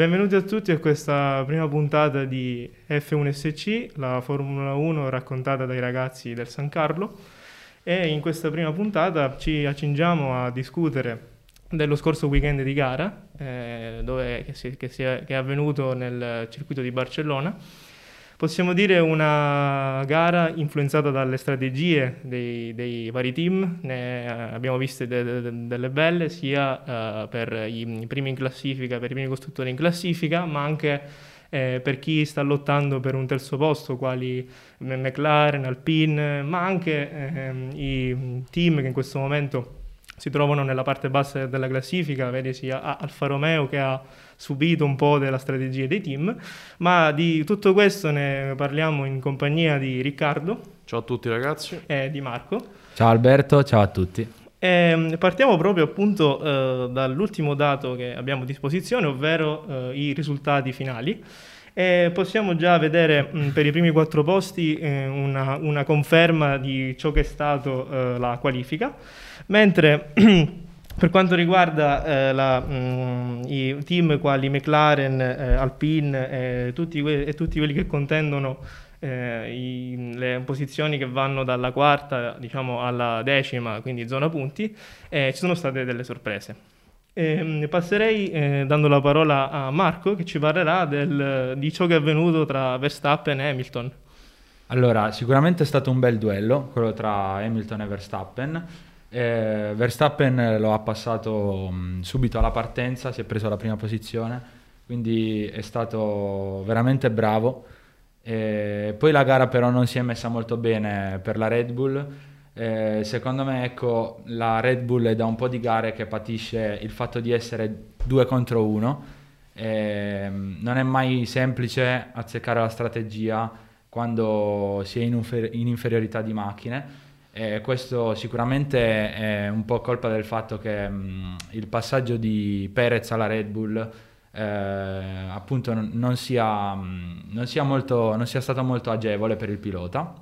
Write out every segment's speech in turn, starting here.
benvenuti a tutti a questa prima puntata di F1SC, la Formula 1 raccontata dai ragazzi del San Carlo. E in questa prima puntata ci accingiamo a discutere dello scorso weekend di gara eh, dove, che, si, che, si è, che è avvenuto nel circuito di Barcellona Possiamo dire una gara influenzata dalle strategie dei, dei vari team, ne abbiamo viste de, de, delle belle sia uh, per i, primi in classifica, per i primi costruttori in classifica, ma anche eh, per chi sta lottando per un terzo posto, quali McLaren, Alpine, ma anche eh, i team che in questo momento si trovano nella parte bassa della classifica, vedi sia Alfa Romeo che ha subito un po' della strategia dei team, ma di tutto questo ne parliamo in compagnia di Riccardo. Ciao a tutti ragazzi. E di Marco. Ciao Alberto, ciao a tutti. E ehm, partiamo proprio appunto eh, dall'ultimo dato che abbiamo a disposizione, ovvero eh, i risultati finali. E possiamo già vedere mh, per i primi quattro posti eh, una, una, conferma di ciò che è stato eh, la qualifica. Mentre per quanto riguarda eh, la, mh, mm, i team quali McLaren, eh, Alpine eh, tutti que- e tutti quelli che contendono eh, i, le posizioni che vanno dalla quarta diciamo, alla decima, quindi zona punti, eh, ci sono state delle sorprese. E, ehm, passerei eh, dando la parola a Marco che ci parlerà del, di ciò che è avvenuto tra Verstappen e Hamilton. Allora, sicuramente è stato un bel duello, quello tra Hamilton e Verstappen. Eh, Verstappen lo ha passato mh, subito alla partenza, si è preso la prima posizione, quindi è stato veramente bravo. Eh, poi la gara però non si è messa molto bene per la Red Bull. Eh, secondo me ecco, la Red Bull è da un po' di gare che patisce il fatto di essere due contro uno. non è mai semplice azzeccare la strategia quando si è in, in inferiorità di macchine e questo sicuramente è un po' colpa del fatto che mh, il passaggio di Perez alla Red Bull eh, appunto non sia, non, sia molto, non sia, stato molto agevole per il pilota.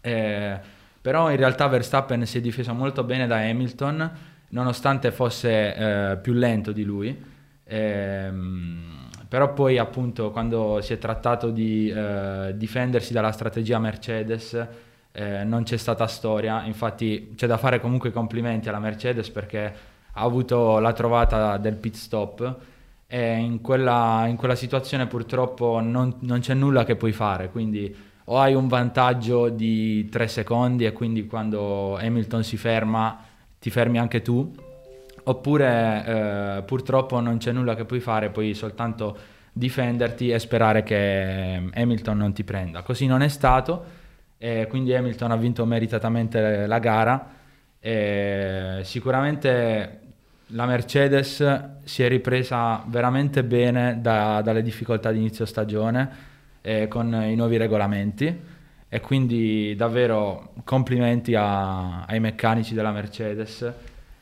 Eh, però in realtà Verstappen si è difeso molto bene da Hamilton, nonostante fosse eh, più lento di lui. Ehm, però poi appunto quando si è trattato di eh, difendersi dalla strategia Mercedes eh, non c'è stata storia, infatti c'è da fare comunque complimenti alla Mercedes perché ha avuto la trovata del pit stop. E in quella, in quella situazione purtroppo non, non, c'è nulla che puoi fare, quindi o hai un vantaggio di 3 secondi e quindi quando Hamilton si ferma ti fermi anche tu, oppure eh, purtroppo non c'è nulla che puoi fare, puoi soltanto difenderti e sperare che Hamilton non ti prenda. Così non è stato e quindi Hamilton ha vinto meritatamente la gara. E sicuramente la Mercedes si è ripresa veramente bene da, dalle difficoltà di inizio stagione eh, con i nuovi regolamenti e quindi davvero complimenti a, ai meccanici della Mercedes.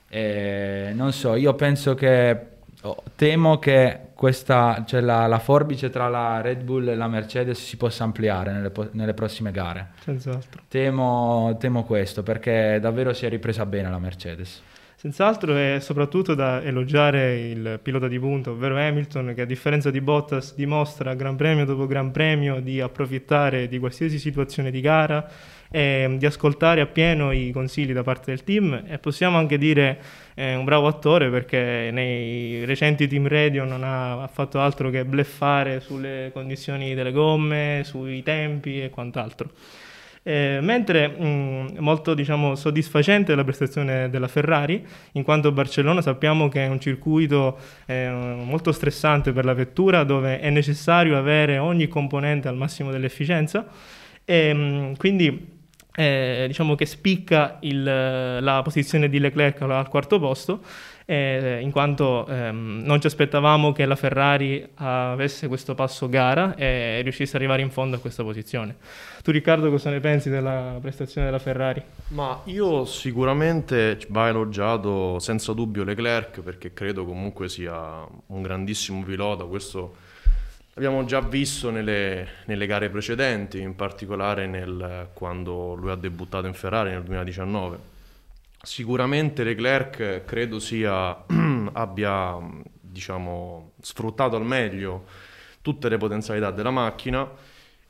E non so, io penso che oh, temo che questa, cioè la, la, forbice tra la Red Bull e la Mercedes si possa ampliare nelle, nelle prossime gare. Senz'altro. Temo, temo questo perché davvero si è ripresa bene la Mercedes. Senz'altro è soprattutto da elogiare il pilota di punta, ovvero Hamilton, che a differenza di Bottas dimostra Gran Premio dopo Gran Premio di approfittare di qualsiasi situazione di gara e di ascoltare appieno i consigli da parte del team e possiamo anche dire eh, un bravo attore perché nei recenti team radio non ha fatto altro che bleffare sulle condizioni delle gomme, sui tempi e quant'altro. Eh, mentre mh, molto diciamo, soddisfacente la prestazione della Ferrari, in quanto Barcellona sappiamo che è un circuito eh, molto stressante per la vettura dove è necessario avere ogni componente al massimo dell'efficienza. E mh, quindi eh, diciamo che spicca il, la posizione di Leclerc al quarto posto, eh, in quanto ehm, non ci aspettavamo che la Ferrari avesse questo passo gara e riuscisse ad arrivare in fondo a questa posizione. Tu Riccardo cosa ne pensi della prestazione della Ferrari? Ma io sicuramente va elogiato senza dubbio Leclerc perché credo comunque sia un grandissimo pilota, questo L'abbiamo già visto nelle, nelle, gare precedenti, in particolare nel, quando lui ha debuttato in Ferrari nel 2019. Sicuramente Leclerc credo sia, abbia diciamo, sfruttato al meglio tutte le potenzialità della macchina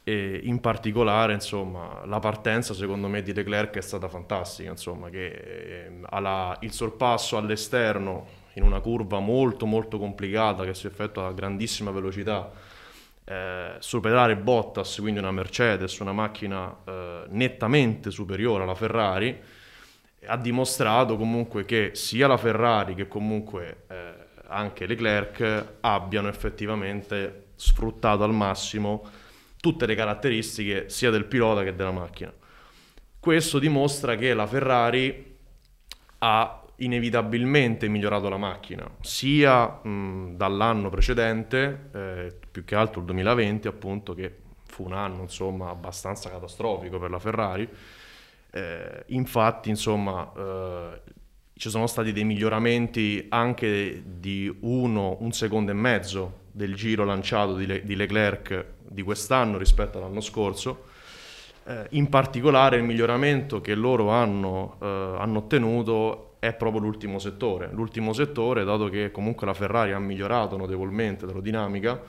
e in particolare insomma, la partenza secondo me di Leclerc è stata fantastica, insomma, che eh, la, il sorpasso all'esterno in una curva molto molto complicata che si effettua a grandissima velocità, eh, superare Bottas, quindi una Mercedes, una macchina eh, nettamente superiore alla Ferrari, ha dimostrato comunque che sia la Ferrari che comunque eh, anche Leclerc abbiano effettivamente sfruttato al massimo tutte le caratteristiche sia del pilota che della macchina. Questo dimostra che la Ferrari ha inevitabilmente migliorato la macchina, sia mh, dall'anno precedente, eh, più che altro il 2020 appunto, che fu un anno insomma abbastanza catastrofico per la Ferrari. Eh, infatti, insomma, eh, ci sono stati dei miglioramenti anche di uno, un secondo e mezzo del giro lanciato di, Le- di Leclerc di quest'anno rispetto all'anno scorso. Eh, in particolare il miglioramento che loro hanno, eh, hanno ottenuto è proprio l'ultimo settore. L'ultimo settore, dato che comunque la Ferrari ha migliorato notevolmente l'aerodinamica,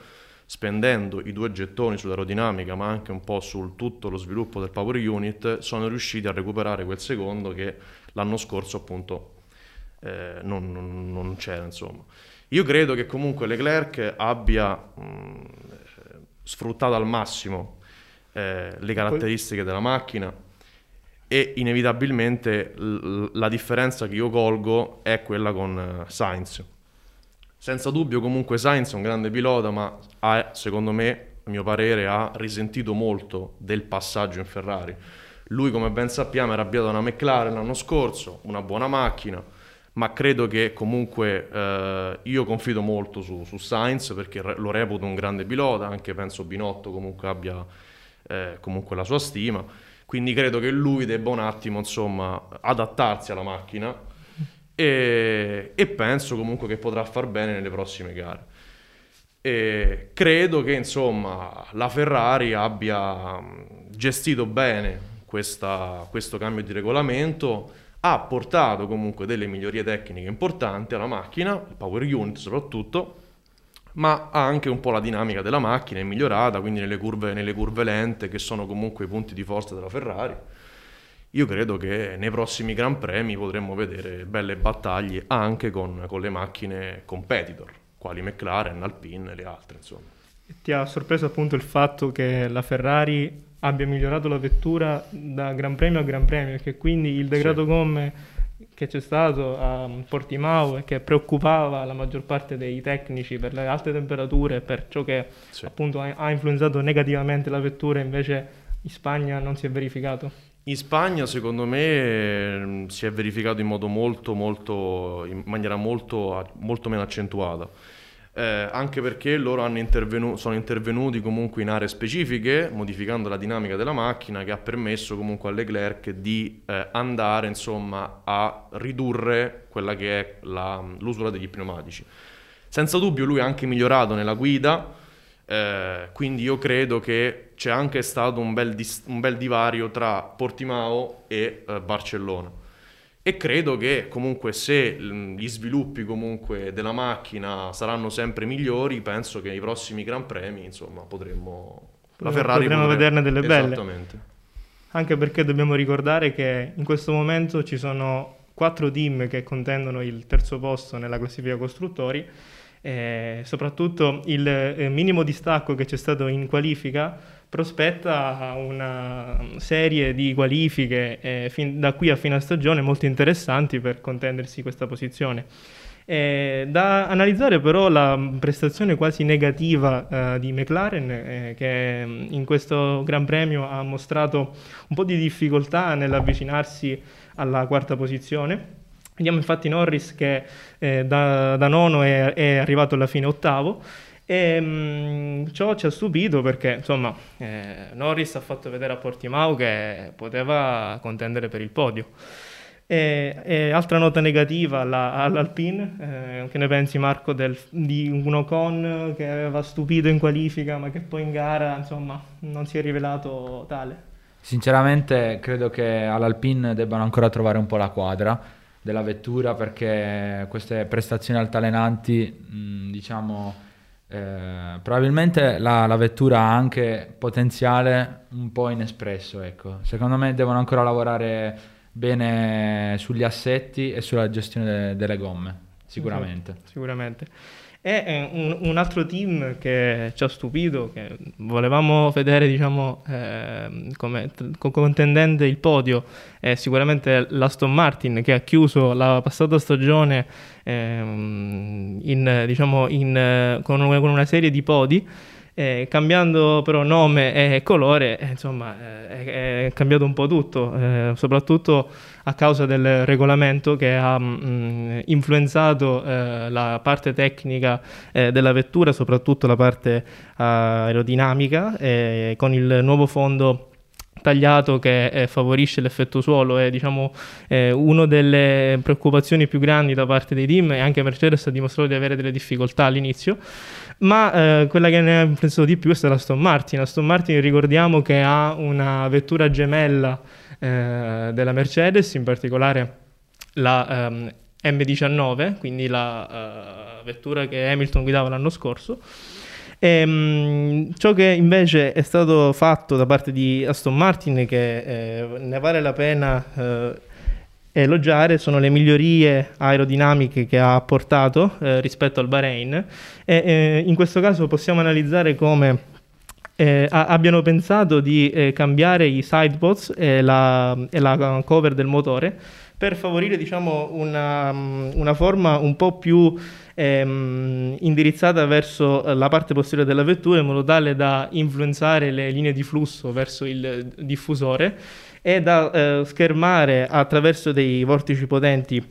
spendendo i due gettoni sull'aerodinamica ma anche un po' su tutto lo sviluppo del power unit, sono riusciti a recuperare quel secondo che l'anno scorso appunto eh, non, non, non, c'era. Insomma. Io credo che comunque Leclerc abbia mh, sfruttato al massimo eh, le caratteristiche della macchina e inevitabilmente la differenza che io colgo è quella con uh, Sainz. Senza dubbio comunque Sainz è un grande pilota, ma ha, secondo me, a mio parere, ha risentito molto del passaggio in Ferrari. Lui, come ben sappiamo, era avviato da una McLaren l'anno scorso, una buona macchina, ma credo che comunque eh, io confido molto su, su, Sainz perché lo reputo un grande pilota, anche penso Binotto comunque abbia eh, comunque la sua stima, quindi credo che lui debba un attimo insomma adattarsi alla macchina e, e penso comunque che potrà far bene nelle prossime gare. E credo che insomma la Ferrari abbia gestito bene questa, questo cambio di regolamento ha portato comunque delle migliorie tecniche importanti alla macchina, il power unit soprattutto, ma ha anche un po' la dinamica della macchina, è migliorata, quindi nelle curve, nelle curve lente che sono comunque i punti di forza della Ferrari. Io credo che nei prossimi Gran Premi potremmo vedere belle battaglie anche con, con le macchine competitor, quali McLaren, Alpine e le altre. Insomma. Ti ha sorpreso appunto il fatto che la Ferrari abbia migliorato la vettura da Gran Premio a Gran Premio e che quindi il degrado sì. gomme che c'è stato a Portimao e che preoccupava la maggior parte dei tecnici per le alte temperature per ciò che sì. appunto ha influenzato negativamente la vettura invece in Spagna non si è verificato. In Spagna secondo me si è verificato in modo molto molto in maniera molto, molto meno accentuata eh, anche perché loro intervenu- sono intervenuti comunque in aree specifiche, modificando la dinamica della macchina, che ha permesso comunque a Leclerc di eh, andare insomma a ridurre quella che è la, l'usura degli pneumatici. Senza dubbio lui ha anche migliorato nella guida, eh, quindi io credo che c'è anche stato un bel, dis- un bel divario tra Portimao e eh, Barcellona e credo che comunque se gli sviluppi comunque della macchina saranno sempre migliori, penso che nei prossimi Gran Premi, insomma, potremmo la Ferrari potremmo potrebbe... vederne delle belle. Esattamente. Anche perché dobbiamo ricordare che in questo momento ci sono quattro team che contendono il terzo posto nella classifica costruttori e soprattutto il eh, minimo distacco che c'è stato in qualifica prospetta una serie di qualifiche eh, fin, da qui a fine stagione molto interessanti per contendersi questa posizione. Eh, da analizzare però la prestazione quasi negativa eh, di McLaren eh, che mm, in questo Gran Premio ha mostrato un po' di difficoltà nell'avvicinarsi alla quarta posizione. Vediamo infatti Norris che eh, da, da, nono è, è arrivato alla fine ottavo e mh, ciò ci ha stupito perché, insomma, eh, Norris ha fatto vedere a Portimao che poteva contendere per il podio. E, e altra nota negativa alla, all'Alpine, eh, che ne pensi Marco del, di un Ocon che aveva stupito in qualifica ma che poi in gara insomma non si è rivelato tale? Sinceramente credo che all'Alpine debbano ancora trovare un po' la quadra della vettura perché queste prestazioni altalenanti, mh, diciamo, eh, probabilmente la, la, vettura ha anche potenziale un po' inespresso, ecco. Secondo me devono ancora lavorare bene sugli assetti e sulla gestione de- delle gomme, sicuramente. Esatto, sicuramente. E un, un, altro team che ci ha stupito, che volevamo vedere diciamo, eh, come contendente il podio, è sicuramente l'Aston Martin che ha chiuso la passata stagione eh, in, diciamo, in, con, una, con una serie di podi. Eh, cambiando però nome e colore, eh, insomma, eh, è cambiato un po' tutto, eh, soprattutto a causa del regolamento che ha mh, mm, influenzato eh, la parte tecnica della vettura, soprattutto la parte aerodinamica, con il nuovo fondo tagliato che eh, favorisce l'effetto suolo. È diciamo eh, una delle preoccupazioni più grandi da parte dei team e anche Mercedes ha dimostrato di avere delle difficoltà all'inizio ma eh, quella che ne ha pensato di più è stata Aston Martin. Aston Martin ricordiamo che ha una vettura gemella eh, della Mercedes, in particolare la um, M19, quindi la uh, vettura che Hamilton guidava l'anno scorso. E, um, ciò che invece è stato fatto da parte di Aston Martin, che eh, ne vale la pena eh, elogiare sono le migliorie aerodinamiche che ha apportato eh, rispetto al Bahrain. E eh, in questo caso possiamo analizzare come eh, abbiano pensato di eh, cambiare i sidepods e la, e la, cover del motore per favorire diciamo, una, una forma un po' più ehm, indirizzata verso la parte posteriore della vettura in modo tale da influenzare le linee di flusso verso il diffusore e da eh, schermare attraverso dei vortici potenti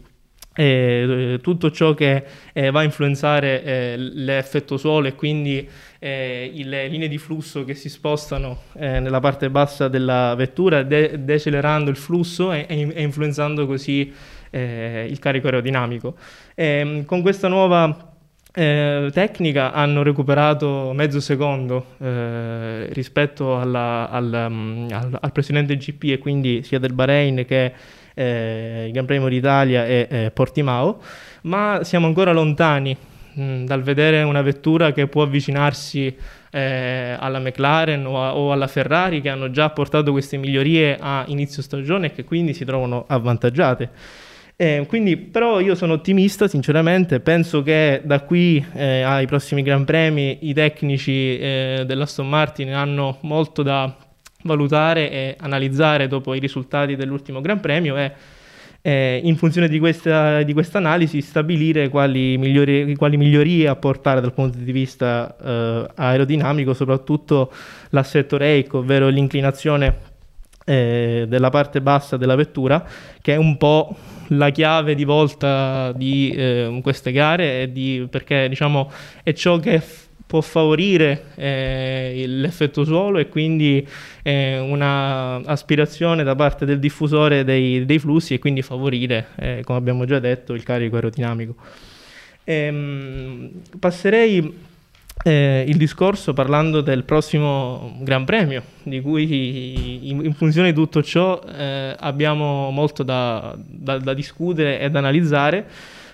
eh, tutto ciò che eh, va a influenzare eh, l'effetto suolo e quindi eh, le linee di flusso che si spostano eh, nella parte bassa della vettura, de- decelerando il flusso e, e influenzando così eh, il carico aerodinamico. E, ehm, con questa nuova eh, tecnica hanno recuperato mezzo secondo eh, rispetto alla, al, um, al, al, precedente GP e quindi sia del Bahrain che eh, il Gran Premio d'Italia e eh, Portimao, ma siamo ancora lontani mh, mm, dal vedere una vettura che può avvicinarsi eh, alla McLaren o, a, o, alla Ferrari che hanno già portato queste migliorie a inizio stagione e che quindi si trovano avvantaggiate. Eh, quindi, però io sono ottimista, sinceramente, penso che da qui eh, ai prossimi Gran Premi i tecnici eh, dell'Aston Martin hanno molto da valutare e analizzare dopo i risultati dell'ultimo Gran Premio e eh, in funzione di questa, analisi stabilire quali, migliori, quali, migliorie apportare dal punto di vista eh, aerodinamico, soprattutto l'assetto rake, ovvero l'inclinazione eh, della parte bassa della vettura, che è un po' la chiave di volta di eh, queste gare, di, perché diciamo, è ciò che f- può favorire eh, l'effetto suolo e quindi eh, una aspirazione da parte del diffusore dei, dei flussi e quindi favorire, eh, come abbiamo già detto, il carico aerodinamico. Ehm, passerei eh, il discorso parlando del prossimo Gran Premio, di cui in, in funzione di tutto ciò eh, abbiamo molto da, da, da, discutere e da analizzare,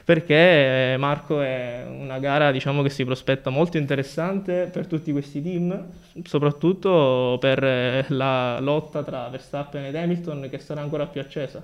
perché eh, Marco è una gara diciamo, che si prospetta molto interessante per tutti questi team, soprattutto per eh, la lotta tra Verstappen ed Hamilton che sarà ancora più accesa.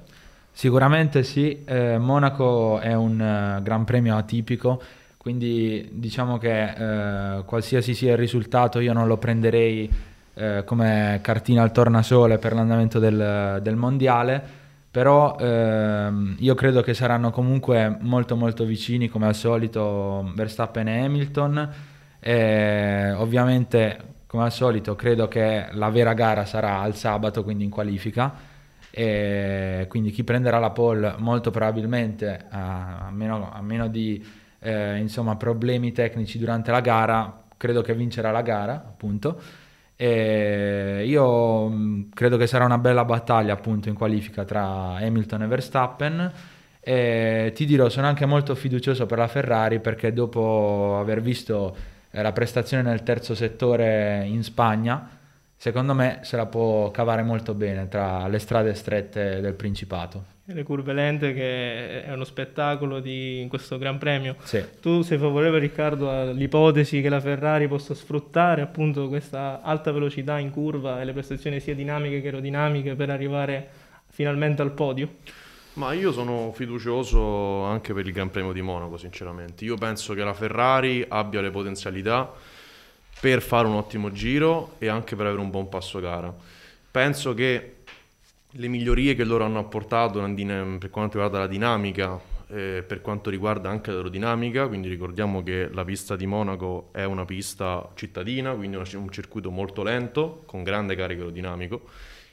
Sicuramente sì, eh, Monaco è un uh, Gran Premio atipico quindi diciamo che eh, qualsiasi sia il risultato io non lo prenderei eh, come cartina al tornasole per l'andamento del, del mondiale, però ehm, io credo che saranno comunque molto molto vicini come al solito Verstappen e Hamilton. E ovviamente come al solito credo che la vera gara sarà al sabato quindi in qualifica. E quindi chi prenderà la pole molto probabilmente a, meno, a meno di eh, insomma, problemi tecnici durante la gara, credo che vincerà la gara, appunto. E io mm, credo che sarà una bella battaglia appunto in qualifica tra Hamilton e Verstappen. E ti dirò, sono anche molto fiducioso per la Ferrari perché dopo aver visto eh, la prestazione nel terzo settore in Spagna, secondo me se la può cavare molto bene tra le strade strette del Principato. Le curve lente che è uno spettacolo di, in questo Gran Premio. Sì. Tu sei favorevole Riccardo all'ipotesi che la Ferrari possa sfruttare appunto questa alta velocità in curva e le prestazioni sia dinamiche che aerodinamiche per arrivare finalmente al podio? Ma io sono fiducioso anche per il Gran Premio di Monaco, sinceramente. Io penso che la Ferrari abbia le potenzialità per fare un ottimo giro e anche per avere un buon passo gara. Penso che le migliorie che loro hanno apportato per quanto riguarda la dinamica, eh, per quanto riguarda anche l'aerodinamica, quindi ricordiamo che la pista di Monaco è una pista cittadina, quindi un circuito molto lento, con grande carico aerodinamico.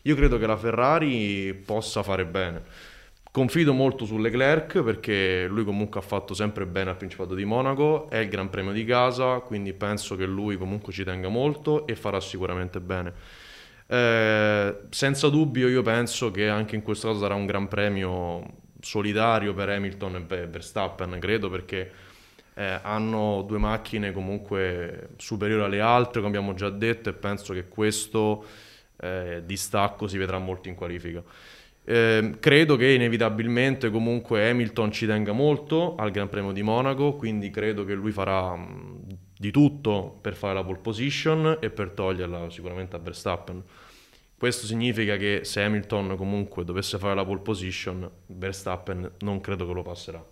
Io credo che la Ferrari possa fare bene. Confido molto su Leclerc perché lui comunque ha fatto sempre bene al Principato di Monaco, è il Gran Premio di casa, quindi penso che lui comunque ci tenga molto e farà sicuramente bene. Eh, senza dubbio io penso che anche in questo caso sarà un gran premio solidario per Hamilton e Verstappen, credo perché eh, hanno due macchine comunque superiori alle altre, come abbiamo già detto, e penso che questo eh, distacco si vedrà molto in qualifica. Eh, credo che inevitabilmente comunque Hamilton ci tenga molto al Gran Premio di Monaco, quindi credo che lui farà di tutto per fare la pole position e per toglierla sicuramente a Verstappen. Questo significa che se Hamilton comunque dovesse fare la pole position, Verstappen non credo che lo passerà.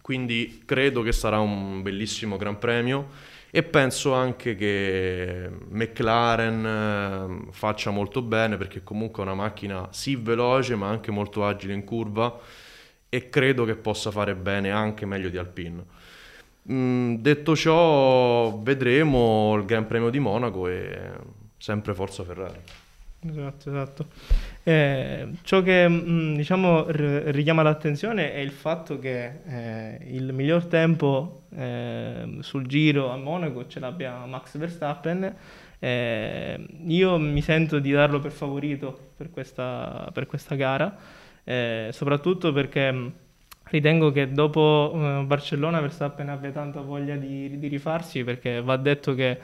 Quindi credo che sarà un bellissimo Gran Premio e penso anche che McLaren eh, faccia molto bene perché comunque è una macchina sì veloce ma anche molto agile in curva e credo che possa fare bene anche meglio di Alpine. Mm, detto ciò, vedremo il Gran Premio di Monaco e sempre forza Ferrari. Esatto, esatto. Eh, ciò che mh, mm, diciamo r- richiama l'attenzione è il fatto che eh, il miglior tempo eh, sul giro a Monaco ce l'abbia Max Verstappen. Eh, io mi sento di darlo per favorito per questa, per questa gara, eh, soprattutto perché mm, Ritengo che dopo uh, Barcellona Verstappen abbia tanta voglia di, di, rifarsi perché va detto che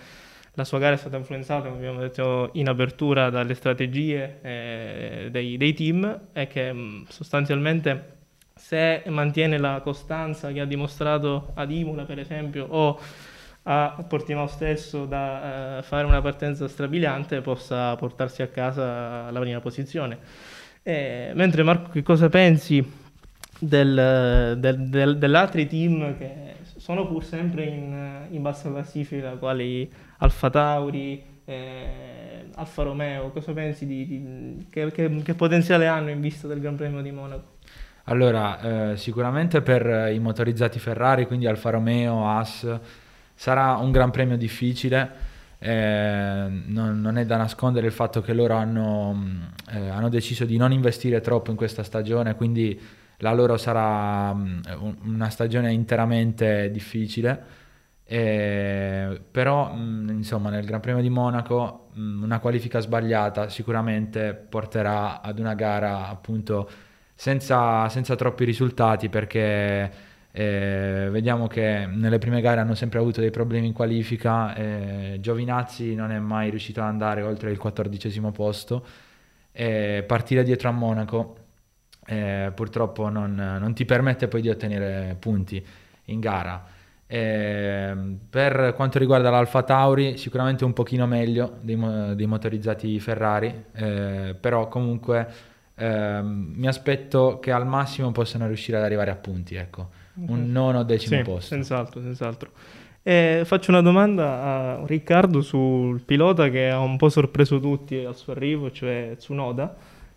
la sua gara è stata influenzata, come abbiamo detto in apertura, dalle strategie eh, dei, dei, team e che mm, sostanzialmente se mantiene la costanza che ha dimostrato ad Imola per esempio o a Portimao stesso da uh, fare una partenza strabiliante possa portarsi a casa la prima posizione. Eh, mentre Marco che cosa pensi del, del, del, dell'altri team che sono pur sempre in, in bassa classifica, quali Alfa Tauri, eh, Alfa Romeo. Cosa pensi di, di che, che, che, potenziale hanno in vista del Gran Premio di Monaco? Allora, eh, sicuramente per i motorizzati Ferrari, quindi Alfa Romeo, Haas, sarà un Gran Premio difficile. Eh, non, non, è da nascondere il fatto che loro hanno, eh, hanno deciso di non investire troppo in questa stagione, quindi la loro sarà mm, una stagione interamente difficile. Eh, però mh, mm, insomma nel Gran Premio di Monaco mh, mm, una qualifica sbagliata sicuramente porterà ad una gara appunto senza, senza troppi risultati perché eh, vediamo che nelle prime gare hanno sempre avuto dei problemi in qualifica eh, Giovinazzi non è mai riuscito ad andare oltre il quattordicesimo posto partire dietro a Monaco eh, purtroppo non, non, ti permette poi di ottenere punti in gara. Eh, per quanto riguarda l'Alfa Tauri, sicuramente un pochino meglio dei, dei motorizzati Ferrari, eh, però comunque ehm, mi aspetto che al massimo possano riuscire ad arrivare a punti, ecco, un nono decimo sì, posto. Senz'altro, senz'altro. E faccio una domanda a Riccardo sul pilota che ha un po' sorpreso tutti al suo arrivo, cioè Tsunoda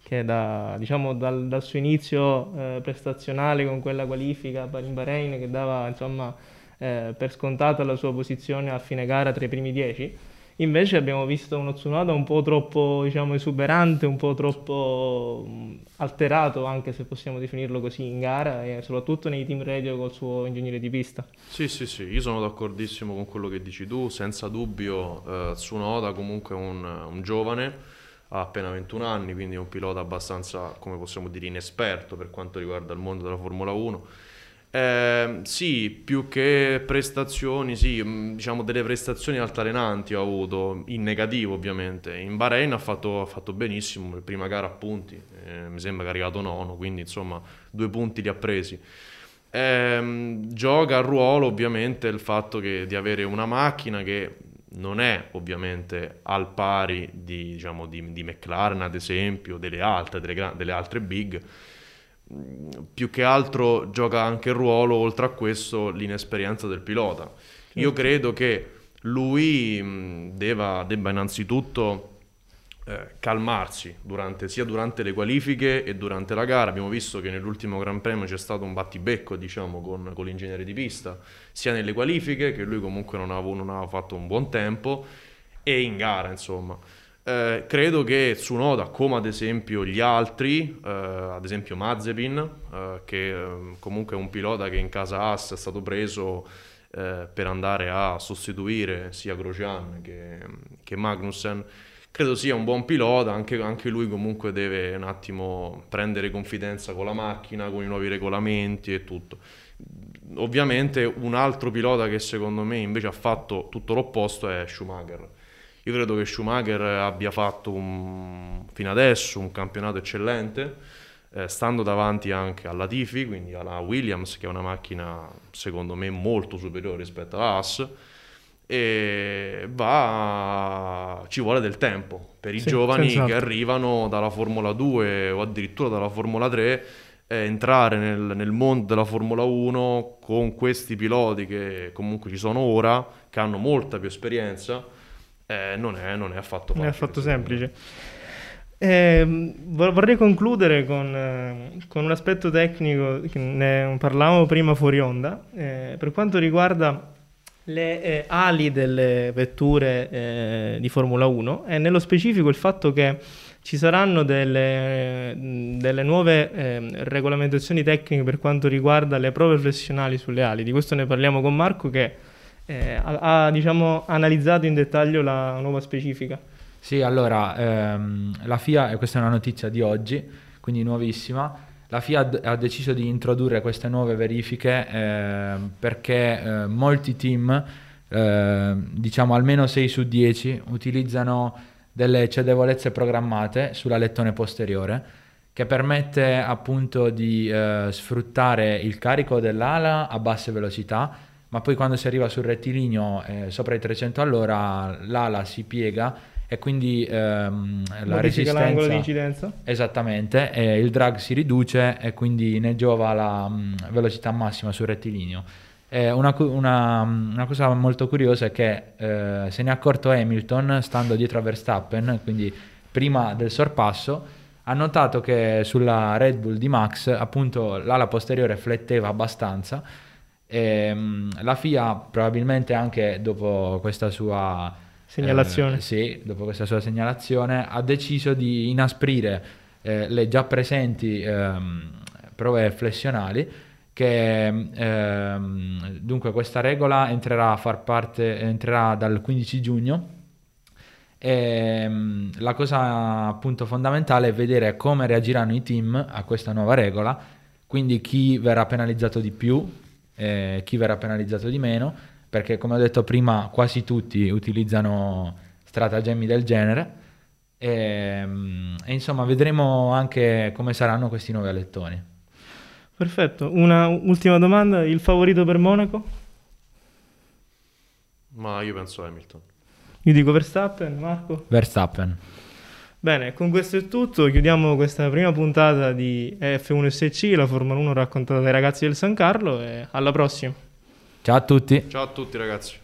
che da, diciamo, dal, dal, suo inizio eh, prestazionale con quella qualifica in Bahrain che dava insomma, eh, per scontata la sua posizione a fine gara tra i primi dieci, invece abbiamo visto uno Tsunoda un po' troppo diciamo, esuberante, un po' troppo alterato anche se possiamo definirlo così in gara e soprattutto nei team radio col suo ingegnere di pista. Sì, sì, sì, io sono d'accordissimo con quello che dici tu, senza dubbio eh, Tsunoda comunque è un, un giovane ha appena 21 anni, quindi è un pilota abbastanza, come possiamo dire, inesperto per quanto riguarda il mondo della Formula 1. Eh, sì, più che prestazioni, sì, mm, diciamo delle prestazioni altalenanti ho avuto, in negativo ovviamente. In Bahrain ha fatto, ha fatto benissimo, prima gara a punti, eh, mi sembra che è arrivato nono, quindi insomma due punti li ha presi. Eh, gioca a ruolo ovviamente il fatto che, di avere una macchina che non è ovviamente al pari di, diciamo, di, di McLaren ad esempio, delle altre, delle, delle altre big, più che altro gioca anche il ruolo, oltre a questo, l'inesperienza del pilota. Io credo che lui debba, debba innanzitutto eh, calmarsi durante, sia durante le qualifiche e durante la gara. Abbiamo visto che nell'ultimo Gran Premio c'è stato un battibecco diciamo, con, con l'ingegnere di pista, sia nelle qualifiche, che lui comunque non aveva, non aveva fatto un buon tempo, e in gara, insomma. Eh, credo che Tsunoda, come ad esempio gli altri, eh, ad esempio Mazepin, eh, che ehm, comunque è un pilota che in casa Haas è stato preso eh, per andare a sostituire sia Grosjean che, che, Magnussen, credo sia un buon pilota, anche, anche lui comunque deve un attimo prendere confidenza con la macchina, con i nuovi regolamenti e tutto. Ovviamente un altro pilota che secondo me invece ha fatto tutto l'opposto è Schumacher io credo che Schumacher abbia fatto un, fino adesso un campionato eccellente, eh, stando davanti anche alla Tifi, quindi alla Williams, che è una macchina secondo me molto superiore rispetto alla Haas. E va, ci vuole del tempo per i sì, giovani che arrivano dalla Formula 2 o addirittura dalla Formula 3 eh, entrare nel, nel, mondo della Formula 1 con questi piloti che comunque ci sono ora, che hanno molta più esperienza eh, non, è, non, è, affatto facile. Non è affatto semplice. Eh, vorrei concludere con, eh, con, un aspetto tecnico, che ne parlavamo prima fuori onda, eh, per quanto riguarda le eh, ali delle vetture eh, di Formula 1 e nello specifico il fatto che ci saranno delle, delle nuove eh, regolamentazioni tecniche per quanto riguarda le prove flessionali sulle ali. Di questo ne parliamo con Marco che eh, ha, ha diciamo, analizzato in dettaglio la nuova specifica. Sì, allora, ehm, la FIA, questa è una notizia di oggi, quindi nuovissima, la FIA ha deciso di introdurre queste nuove verifiche eh, perché eh, molti team, eh, diciamo almeno 6 su 10, utilizzano delle cedevolezze programmate sulla lettone posteriore che permette appunto di eh, sfruttare il carico dell'ala a basse velocità ma poi quando si arriva sul rettilineo eh, sopra i 300 all'ora l'ala si piega e quindi ehm, la resistenza l'angolo di incidenza? Esattamente e il drag si riduce e quindi ne giova la mh, mm, velocità massima sul rettilineo. Eh, una, una, una, cosa molto curiosa è che eh, se ne è accorto Hamilton stando dietro a Verstappen quindi prima del sorpasso ha notato che sulla Red Bull di Max appunto l'ala posteriore fletteva abbastanza e, ehm, la FIA probabilmente anche dopo questa sua segnalazione, eh, sì, dopo questa sua segnalazione ha deciso di inasprire eh, le già presenti ehm, prove flessionali che ehm, dunque questa regola entrerà a far parte entrerà dal 15 giugno. E ehm, la cosa appunto fondamentale è vedere come reagiranno i team a questa nuova regola quindi chi verrà penalizzato di più eh, chi verrà penalizzato di meno, perché come ho detto prima quasi tutti utilizzano stratagemmi del genere e, mm, e insomma vedremo anche come saranno questi nuovi alettoni. Perfetto, una ultima domanda, il favorito per Monaco? Ma io penso Hamilton. Io dico Verstappen, Marco? Verstappen. Bene, con questo è tutto. Chiudiamo questa prima puntata di F1 SC, la Formula 1 raccontata dai ragazzi del San Carlo e alla prossima. Ciao a tutti. Ciao a tutti ragazzi.